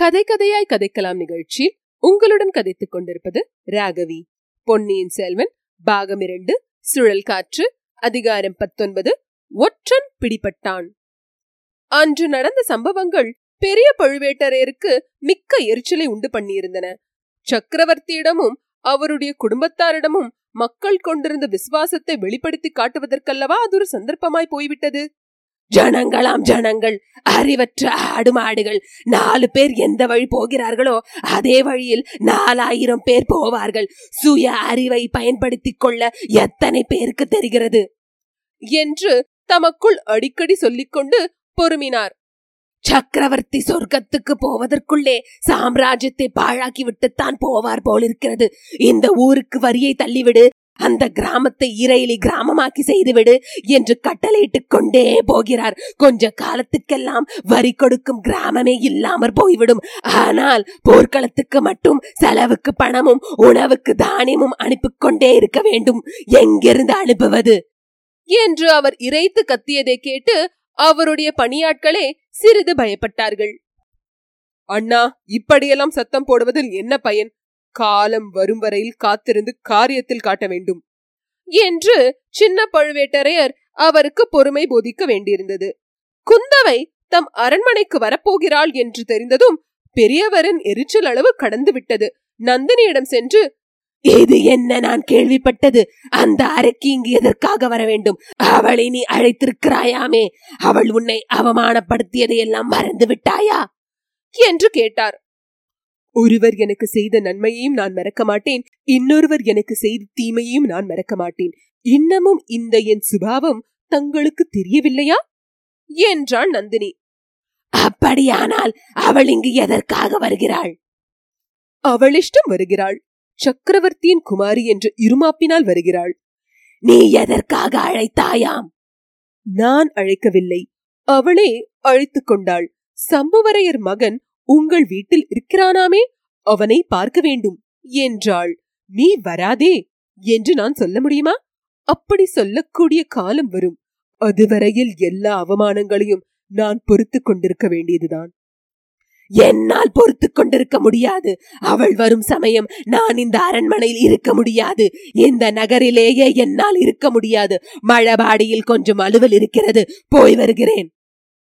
கதை கதையாய் கதைக்கலாம் நிகழ்ச்சி உங்களுடன் கதைத்துக் கொண்டிருப்பது ராகவி. பொன்னியின் செல்வன் பாகம் இரண்டு சுழல் காற்று அதிகாரம் பத்தொன்பது ஒற்றன் பிடிபட்டான். அன்று நடந்த சம்பவங்கள் பெரிய பழுவேட்டரையருக்கு மிக்க எரிச்சலை உண்டு பண்ணியிருந்தன. சக்கரவர்த்தியிடமும் அவருடைய குடும்பத்தாரிடமும் மக்கள் கொண்டிருந்த விசுவாசத்தை வெளிப்படுத்தி காட்டுவதற்கல்லவா அது ஒரு சந்தர்ப்பமாய் போய்விட்டது? ஜனங்களாம் ஜனங்கள் அறிவற்ற ஆடு மாடுகள் நாலு பேர் எந்த வழி போகிறார்களோ அதே வழியில் நாலாயிரம் பேர் போவார்கள். சுய அறிவை பயன்படுத்திக் கொள்ள எத்தனை பேருக்கு தெரிகிறது? என்று தமக்குள் அடிக்கடி சொல்லிக்கொண்டு பொறுமினார். சக்கரவர்த்தி சொர்க்கத்துக்கு போவதற்குள்ளே சாம்ராஜ்யத்தை பாழாக்கி விட்டுத்தான் போவார் போலிருக்கிறது. இந்த ஊருக்கு வரியை தள்ளிவிடு அந்த கிராமத்தை இறையிலி கிராமமாக்கி செய்துவிடு என்று கட்டளையிட்டுக் கொண்டே போகிறார். கொஞ்ச காலத்துக்கெல்லாம் வரி கொடுக்கும் கிராமமே இல்லாமற் போய்விடும். ஆனால் போர்க்களத்துக்கு மட்டும் செலவுக்கு பணமும் உணவுக்கு தானியமும் அனுப்பிக் கொண்டே இருக்க வேண்டும். எங்கிருந்து அனுப்புவது? என்று அவர் இறைத்து கத்தியதை கேட்டு அவருடைய பணியாட்களே சிறிது பயப்பட்டார்கள். அண்ணா இப்படியெல்லாம் சத்தம் போடுவதில் என்ன பயன்? காலம் வரும் வரையில் காத்திருந்து காரியத்தில் காட்ட வேண்டும். என்று சின்ன பழுவேட்டரையர் அவருக்கு பொறுமை போதிக்க வேண்டியிருந்தது. குந்தவை தம் அரண்மனைக்கு வரப்போகிறாள் என்று தெரிந்ததும் பெரியவரின் எரிச்சல் அளவு கடந்து விட்டது. நந்தினியிடம் சென்று இது என்ன நான் கேள்விப்பட்டது? அந்த அறைக்கு இங்கு எதற்காக வர வேண்டும்? அவளை நீ அழைத்திருக்கிறாயாமே? அவள் உன்னை அவமானப்படுத்தியதை எல்லாம் மறந்து விட்டாயா? என்று கேட்டார். ஒருவர் எனக்கு செய்த நன்மையையும் நான் மறக்க மாட்டேன். இன்னொருவர் எனக்கு செய்த தீமையையும் நான் மறக்க மாட்டேன். இன்னமும் இந்த என் சுபாவம் தங்களுக்கு தெரியவில்லையா? என்றாள் நந்தினி. அப்படியானால் அவள் இங்கு எதற்காக வருகிறாள்? அவள் இஷ்டம் வருகிறாள். சக்கரவர்த்தியின் குமாரி என்று இருமாப்பினால் வருகிறாள். நீ எதற்காக அழைத்தாயாம்? நான் அழைக்கவில்லை. அவளே அழைத்துக் கொண்டாள். சம்புவரையர் மகன் உங்கள் வீட்டில் இருக்கிறானாமே அவனை பார்க்க வேண்டும் என்றாள். நீ வராதே என்று நான் சொல்ல முடியுமா? அப்படி சொல்லக்கூடிய காலம் வரும். அதுவரையில் எல்லா அவமானங்களையும் நான் பொறுத்து கொண்டிருக்க வேண்டியதுதான். என்னால் பொறுத்து கொண்டிருக்க முடியாது. அவள் வரும் சமயம் நான் இந்த அரண்மனையில் இருக்க முடியாது. இந்த நகரிலேயே என்னால் இருக்க முடியாது. மழபாடியில் கொஞ்சம் அலுவல் இருக்கிறது. போய் வருகிறேன்.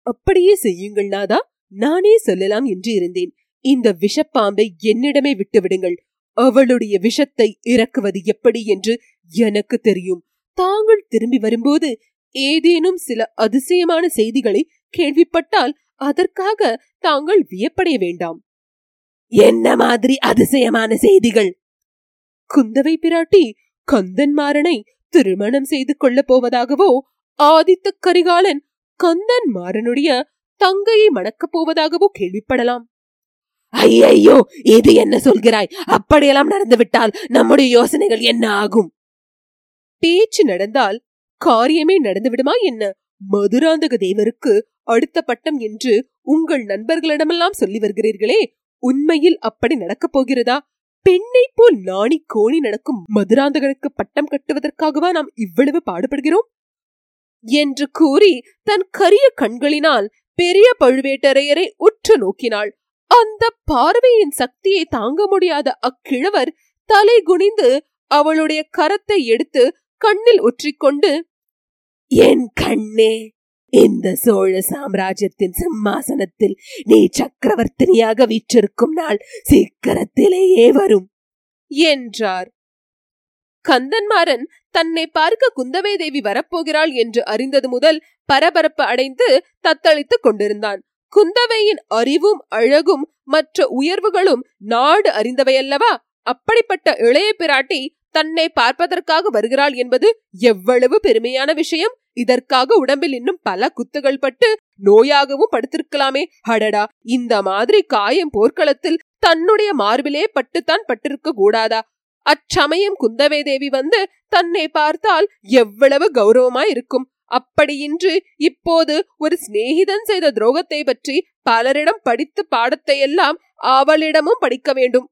அப்படியே செய்யுங்கள் நாதா. நானே சொல்லலாம் என்று இருந்தேன். இந்த விஷப்பாம்பை என்னிடமே விட்டுவிடுங்கள். அவளுடைய விஷத்தை இறக்குவது எப்படி என்று எனக்கு தெரியும். தாங்கள் திரும்பி வரும்போது ஏதேனும் சில அதிசயமான செய்திகளை கேள்விப்பட்டால் அதற்காக தாங்கள் வியப்படைய வேண்டாம். என்ன மாதிரி அதிசயமான செய்திகள்? குந்தவை பிராட்டி கந்தன்மாறனை திருமணம் செய்து கொள்ளப் போவதாகவோ ஆதித்த கரிகாலன் கந்தன் மாறனுடைய தங்கையை மணக்கப் போவதாகவோ கேள்விப்படலாம். ஐயையோ இது என்ன சொல்கிறாய்? அப்படியெல்லாம் நடந்துவிட்டால் நம்முடைய யோசனைகள் என்ன ஆகும்? பேச்சு நடந்தால் காரியமே நடந்துவிடுமா என்ன? மதுராந்தக தேவருக்கு அடுத்த பட்டம் என்று உங்கள் நண்பர்களிடமெல்லாம் சொல்லி வருகிறீர்களே உண்மையில் அப்படி நடக்கப் போகிறதா? பெண்ணை போல் நாணி கோணி நடக்கும் மதுராந்தகனுக்கு பட்டம் கட்டுவதற்காகவா நாம் இவ்வளவு பாடுபடுகிறோம்? என்று கூறி தன் கரிய கண்களினால் பெரிய பழுவேட்டரையரை உற்று நோக்கினாள். அந்த பார்வையின் சக்தியை தாங்க முடியாத அக்கிழவர் தலை குனிந்து அவளுடைய கரத்தை எடுத்து கண்ணில் ஒற்றிக்கொண்டு என் கண்ணே இந்த சோழ சாம்ராஜ்யத்தின் சிம்மாசனத்தில் நீ சக்கரவர்த்தினியாக வீற்றிருக்கும் நாள் சீக்கிரத்திலேயே வரும் என்றார். கந்தன்மாறன் தன்னை பார்க்க குந்தவை தேவி வரப்போகிறாள் என்று அறிந்தது முதல் பரபரப்பு அடைந்து தத்தளித்துக் கொண்டிருந்தான். குந்தவையின் அறிவும் அழகும் மற்ற உயர்வுகளும் நாடு அறிந்தவையல்லவா? அப்படிப்பட்ட இளைய பிராட்டி தன்னை பார்ப்பதற்காக வருகிறாள் என்பது எவ்வளவு பெருமையான விஷயம்! இதற்காக உடம்பில் இன்னும் பல குத்துகள் பட்டு நோயாகவும் படுத்திருக்கலாமே! அடடா! இந்த மாதிரி காயம் போர்க்களத்தில் தன்னுடைய மார்பிலே பட்டுத்தான் பட்டிருக்க கூடாதா? அச்சமயம் குந்தவை தேவி வந்து தன்னை பார்த்தால் எவ்வளவு கௌரவமா இருக்கும் அப்படியின்றி இப்போது ஒரு சிநேகிதன் செய்த துரோகத்தை பற்றி பலரிடம் படித்து பாடத்தை எல்லாம் அவளிடமும் படிக்க வேண்டும்.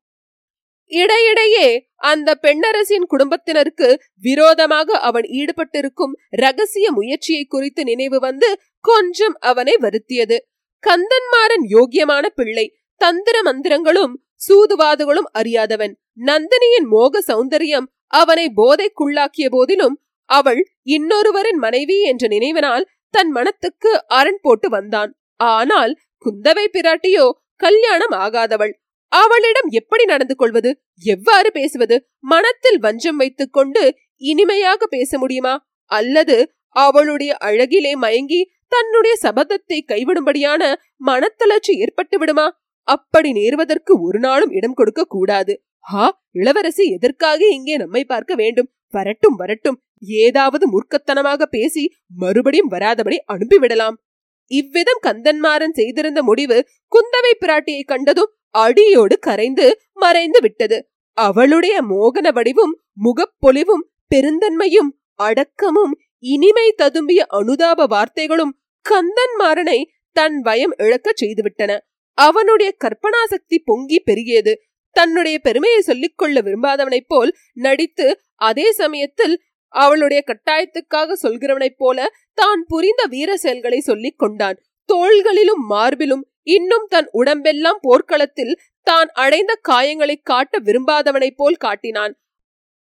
இடையிடையே அந்த பெண்ணரசின் குடும்பத்தினருக்கு விரோதமாக அவன் ஈடுபட்டிருக்கும் ரகசிய முயற்சியை குறித்து நினைவு வந்து கொஞ்சம் அவனை வருத்தியது. கந்தன்மாறன் யோக்கியமான பிள்ளை. தந்திர மந்திரங்களும் சூதுவாதுகளும் அறியாதவன். நந்தினியின் மோக சௌந்தரியம் அவனை போதைக்குள்ளாக்கிய போதிலும் அவள் இன்னொருவரின் மனைவி என்ற நினைவினால் தன் மனத்துக்கு அரண் போட்டு வந்தான். ஆனால் குந்தவை பிராட்டியோ கல்யாணம் ஆகாதவள். அவளிடம் எப்படி நடந்து கொள்வது? எவ்வாறு பேசுவது? மனத்தில் வஞ்சம் வைத்துக் கொண்டு இனிமையாக பேச முடியுமா? அல்லது அவளுடைய அழகிலே மயங்கி தன்னுடைய சபதத்தை கைவிடும்படியான மனத்தளர்ச்சி ஏற்பட்டு விடுமா? அப்படி நேர்வதற்கு ஒரு நாளும் இடம் கொடுக்க கூடாது. ஹா இளவரசி எதற்காக இங்கே நம்மை பார்க்க வேண்டும்? வரட்டும் வரட்டும். ஏதாவது மூர்க்கத்தனமாக பேசி மறுபடியும் வராதபடி அனுப்பிவிடலாம் இவ்விதம் கந்தன்மாறன் செய்திருந்த முடிவு குந்தவை பிராட்டியை கண்டதும் அடியோடு கரைந்து மறைந்து விட்டது. அவளுடைய மோகன வடிவும் முகப்பொலிவும் பெருந்தன்மையும் அடக்கமும் இனிமை ததும்பிய அனுதாப வார்த்தைகளும் கந்தன்மாறனை தன் பயம் இழக்கச் செய்துவிட்டன. அவனுடைய கற்பனா சக்தி பொங்கி பெருகியது. தன்னுடைய பெருமையை சொல்லிக் கொள்ள விரும்பாதவனைப் போல் நடித்து அதே சமயத்தில் அவளுடைய கட்டாயத்துக்காக சொல்கிறவனைப் போல தான் புரிந்த வீர செயல்களை சொல்லிக் கொண்டான். தோள்களிலும் மார்பிலும் இன்னும் தன் உடம்பெல்லாம் போர்க்களத்தில் தான் அடைந்த காயங்களை காட்ட விரும்பாதவனைப் போல் காட்டினான்.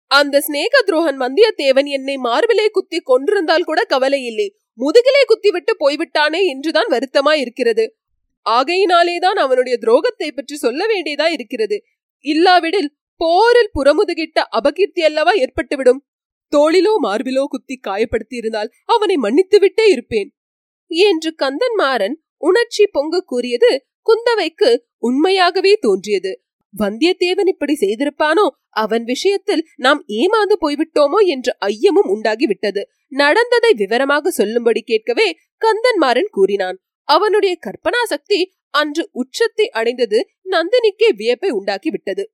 அந்த சிநேக துரோகன் வந்தியத்தேவன் என்னை மார்பிலே குத்தி கொன்றிருந்தால் கூட கவலை இல்லை. முதுகிலே குத்திவிட்டு போய்விட்டானே என்றுதான் வருத்தமாயிருக்கிறது. ஆகையினாலேதான் அவனுடைய துரோகத்தை பற்றி சொல்ல வேண்டியதா இருக்கிறது. இல்லாவிடில் போரில் புறமுதுகிட்ட அபகீர்த்தி அல்லவா ஏற்பட்டுவிடும்? தோளிலோ மார்பிலோ குத்தி காயப்படுத்தி இருந்தால் அவனை மன்னித்துவிட்டே இருப்பேன். என்று கந்தன்மாறன் உணர்ச்சி பொங்க கூறியது குந்தவைக்கு உண்மையாகவே தோன்றியது. வந்தியத்தேவன் இப்படி செய்திருப்பானோ? அவன் விஷயத்தில் நாம் ஏமாந்து போய்விட்டோமோ? என்ற ஐயமும் உண்டாகிவிட்டது. நடந்ததை விவரமாக சொல்லும்படி கேட்கவே கந்தன்மாறன் கூறினான். அவனுடைய கற்பனா சக்தி அன்று உச்சத்தை அடைந்தது நந்தினிக்கே வியப்பை உண்டாக்கி விட்டது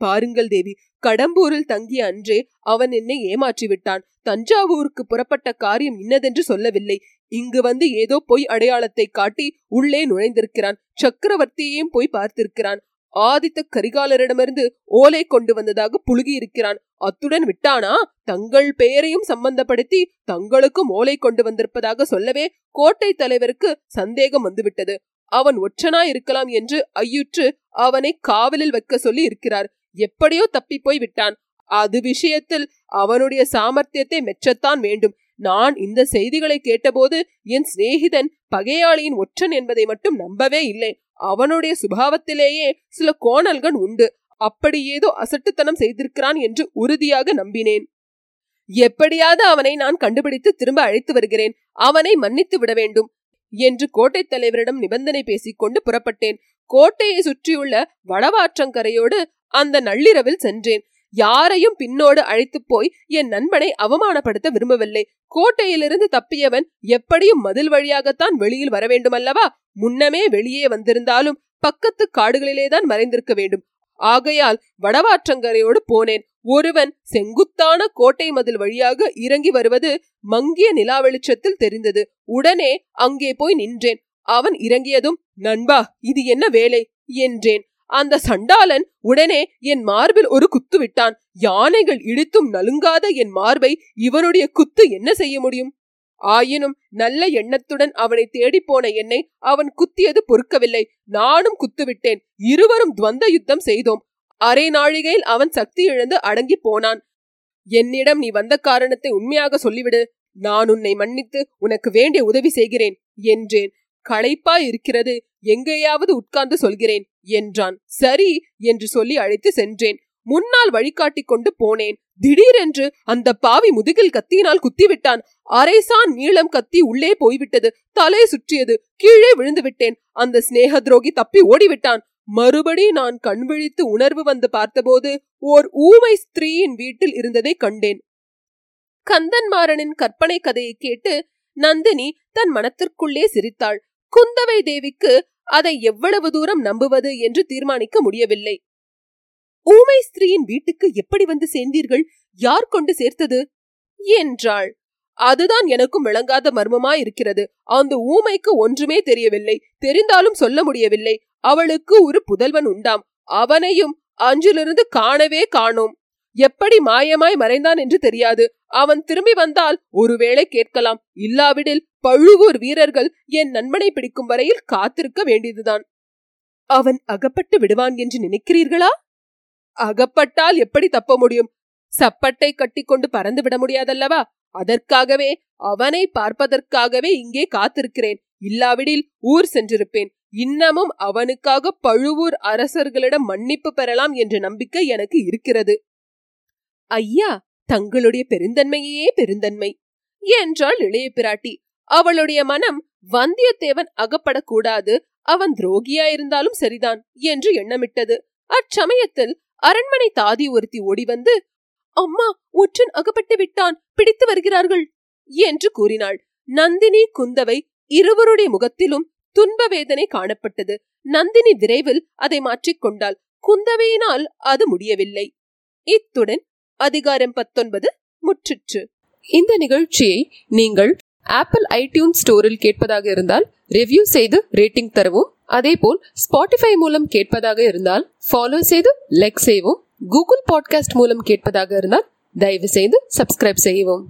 பாருங்கள் தேவி கடம்பூரில் தங்கிய அன்றே அவன் என்னை ஏமாற்றி விட்டான் தஞ்சாவூருக்கு புறப்பட்ட காரியம் இன்னதென்று சொல்லவில்லை. இங்கு வந்து ஏதோ பொய் அடையாளத்தை காட்டி உள்ளே நுழைந்திருக்கிறான். சக்கரவர்த்தியையும் போய் பார்த்திருக்கிறான். ஆதித்த கரிகாலரிடமிருந்து ஓலை கொண்டு வந்ததாக புழுகி இருக்கிறான் அத்துடன் விட்டானா? தங்கள் பெயரையும் சம்பந்தப்படுத்தி தங்களுக்கும் ஓலை கொண்டு வந்திருப்பதாக சொல்லவே கோட்டை தலைவருக்கு சந்தேகம் வந்துவிட்டது. அவன் ஒற்றனா இருக்கலாம் என்று ஐயுற்று அவனை காவலில் வைக்க சொல்லி இருக்கிறார். எப்படியோ தப்பி போய் விட்டான். அது விஷயத்தில் அவனுடைய சாமர்த்தியத்தை மெச்சத்தான் வேண்டும். நான் இந்த செய்திகளை கேட்டபோது என் சிநேகிதன் பகையாளியின் ஒற்றன் என்பதை மட்டும் நம்பவே இல்லை. அவனுடைய சுபாவத்திலேயே சில கோணல்கள் உண்டு. அப்படி ஏதோ அசட்டுத்தனம் செய்திருக்கிறான் என்று உறுதியாக நம்பினேன். எப்படியாவது அவனை நான் கண்டுபிடித்து திரும்ப அழைத்து வருகிறேன். அவனை மன்னித்து விட வேண்டும். என்று கோட்டை தலைவரிடம் நிபந்தனை பேசிக்கொண்டு புறப்பட்டேன். கோட்டையை சுற்றியுள்ள வடவாற்றங்கரையோடு அந்த நள்ளிரவில் சென்றேன். யாரையும் பின்னோடு அழைத்து போய் என் நண்பனை அவமானப்படுத்த விரும்பவில்லை. கோட்டையிலிருந்து தப்பியவன் எப்படியும் மதில் வழியாகத்தான் வெளியில் வர வேண்டுமல்லவா? முன்னமே வெளியே வந்திருந்தாலும் பக்கத்து காடுகளிலேதான் மறைந்திருக்க வேண்டும். ஆகையால் வடவாற்றங்கரையோடு போனேன். ஒருவன் செங்குத்தான கோட்டை மதில் வழியாக இறங்கி வருவது மங்கிய நிலா வெளிச்சத்தில் தெரிந்தது. உடனே அங்கே போய் நின்றேன். அவன் இறங்கியதும் நண்பா இது என்ன வேலை? என்றேன். அந்த சண்டாளன் உடனே என் மார்பில் ஒரு குத்து விட்டான். யானைகள் இடித்தும் நலுங்காத என் மார்பை இவனுடைய குத்து என்ன செய்ய முடியும்? ஆயினும் நல்ல எண்ணத்துடன் அவனை தேடிப்போன என்னை அவன் குத்தியது பொறுக்கவில்லை. நானும் குத்துவிட்டேன். இருவரும் துவந்த யுத்தம் செய்தோம். அரை நாழிகையில் அவன் சக்தி இழந்து அடங்கி போனான். என்னிடம் நீ வந்த காரணத்தை உண்மையாக சொல்லிவிடு. நான் உன்னை மன்னித்து உனக்கு வேண்டிய உதவி செய்கிறேன் என்றேன். களைப்பா இருக்கிறது. எங்கேயாவது உட்கார்ந்து சொல்கிறேன் என்றான். சரி என்று சொல்லி அழைத்து சென்றேன். முன்னால் வழிகாட்டி கொண்டு போனேன். திடீரென்று அந்த பாவி முதுகில் கத்தியினால் குத்திவிட்டான். அரைசான் நீளம் கத்தி உள்ளே போய்விட்டது. தலை சுற்றியது. கீழே விழுந்து விட்டேன் அந்த சிநேக துரோகி தப்பி ஓடிவிட்டான். மறுபடி நான் கண் விழித்து உணர்வு வந்து பார்த்தபோது ஓர் ஊமை ஸ்திரீயின் வீட்டில் இருந்ததை கண்டேன். கந்தன்மாறனின் கற்பனை கதையை கேட்டு நந்தினி தன் மனத்திற்குள்ளே சிரித்தாள். குந்தவை தேவிக்கு அதை எவ்வளவு தூரம் நம்புவது என்று தீர்மானிக்க முடியவில்லை. ஊமை ஸ்திரீயின் வீட்டுக்கு எப்படி வந்து சேர்ந்தீர்கள்? யார் கொண்டு சேர்த்தது? என்றாள். அதுதான் எனக்கும் விளங்காத மர்மமா இருக்கிறது அந்த ஊமைக்கு ஒன்றுமே தெரியவில்லை. தெரிந்தாலும் சொல்ல முடியவில்லை. அவளுக்கு ஒரு புதல்வன் உண்டாம். அவனையும் அஞ்சிலிருந்து காணவே காணோம். எப்படி மாயமாய் மறைந்தான் என்று தெரியாது. அவன் திரும்பி வந்தால் ஒருவேளை கேட்கலாம். இல்லாவிடில் பழுவூர் வீரர்கள் என் நண்பனை பிடிக்கும் வரையில் காத்திருக்க வேண்டியதுதான். அவன் அகப்பட்டு விடுவான் என்று நினைக்கிறீர்களா? அகப்பட்டால் எப்படி தப்ப முடியும்? சப்பட்டை கட்டிக்கொண்டு பறந்து விட முடியாதல்லவா? அதற்காகவே அவனை பார்ப்பதற்காகவே இங்கே காத்திருக்கிறேன். இல்லாவிடில் ஊர் சென்றிருப்பேன். இன்னமும் அவனுக்காக பழுவூர் அரசர்களிடம் மன்னிப்பு பெறலாம் என்ற நம்பிக்கை எனக்கு இருக்கிறது. ஐயா தங்களுடைய பெருந்தன்மையே பெருந்தன்மை. என்றாள் இளைய பிராட்டி அவளுடைய மனம் வந்தியத்தேவன் அகப்படக்கூடாது. அவன் துரோகியா இருந்தாலும் சரிதான் என்று எண்ணமிட்டது. அச்சமயத்தில் அரண்மனை தாதி ஒருத்தி ஓடி வந்து அம்மா ஒற்றன் அகப்பட்டு விட்டான் பிடித்து வருகிறார்கள் என்று கூறினாள். நந்தினி குந்தவை இருவருடைய முகத்திலும் துன்ப வேதனை காணப்பட்டது. நந்தினி விரைவில் அதை மாற்றிக்கொண்டாள் குந்தவையினால் அது முடியவில்லை. இத்துடன் அதிகாரம் பத்தொன்பது முற்றிற்று. இந்த நிகழ்ச்சியை நீங்கள் ஆப்பிள் ஐடியூன் ஸ்டோரில் கேட்பதாக இருந்தால் ரிவ்யூ செய்து ரேட்டிங் தரவும். அதேபோல் ஸ்பாட்டிஃபை மூலம் கேட்பதாக இருந்தால் ஃபாலோ செய்து லைக் செய்வோம். கூகுள் பாட்காஸ்ட் மூலம் கேட்பதாக இருந்தால் தயவு செய்து சப்ஸ்கிரைப் செய்யவும்.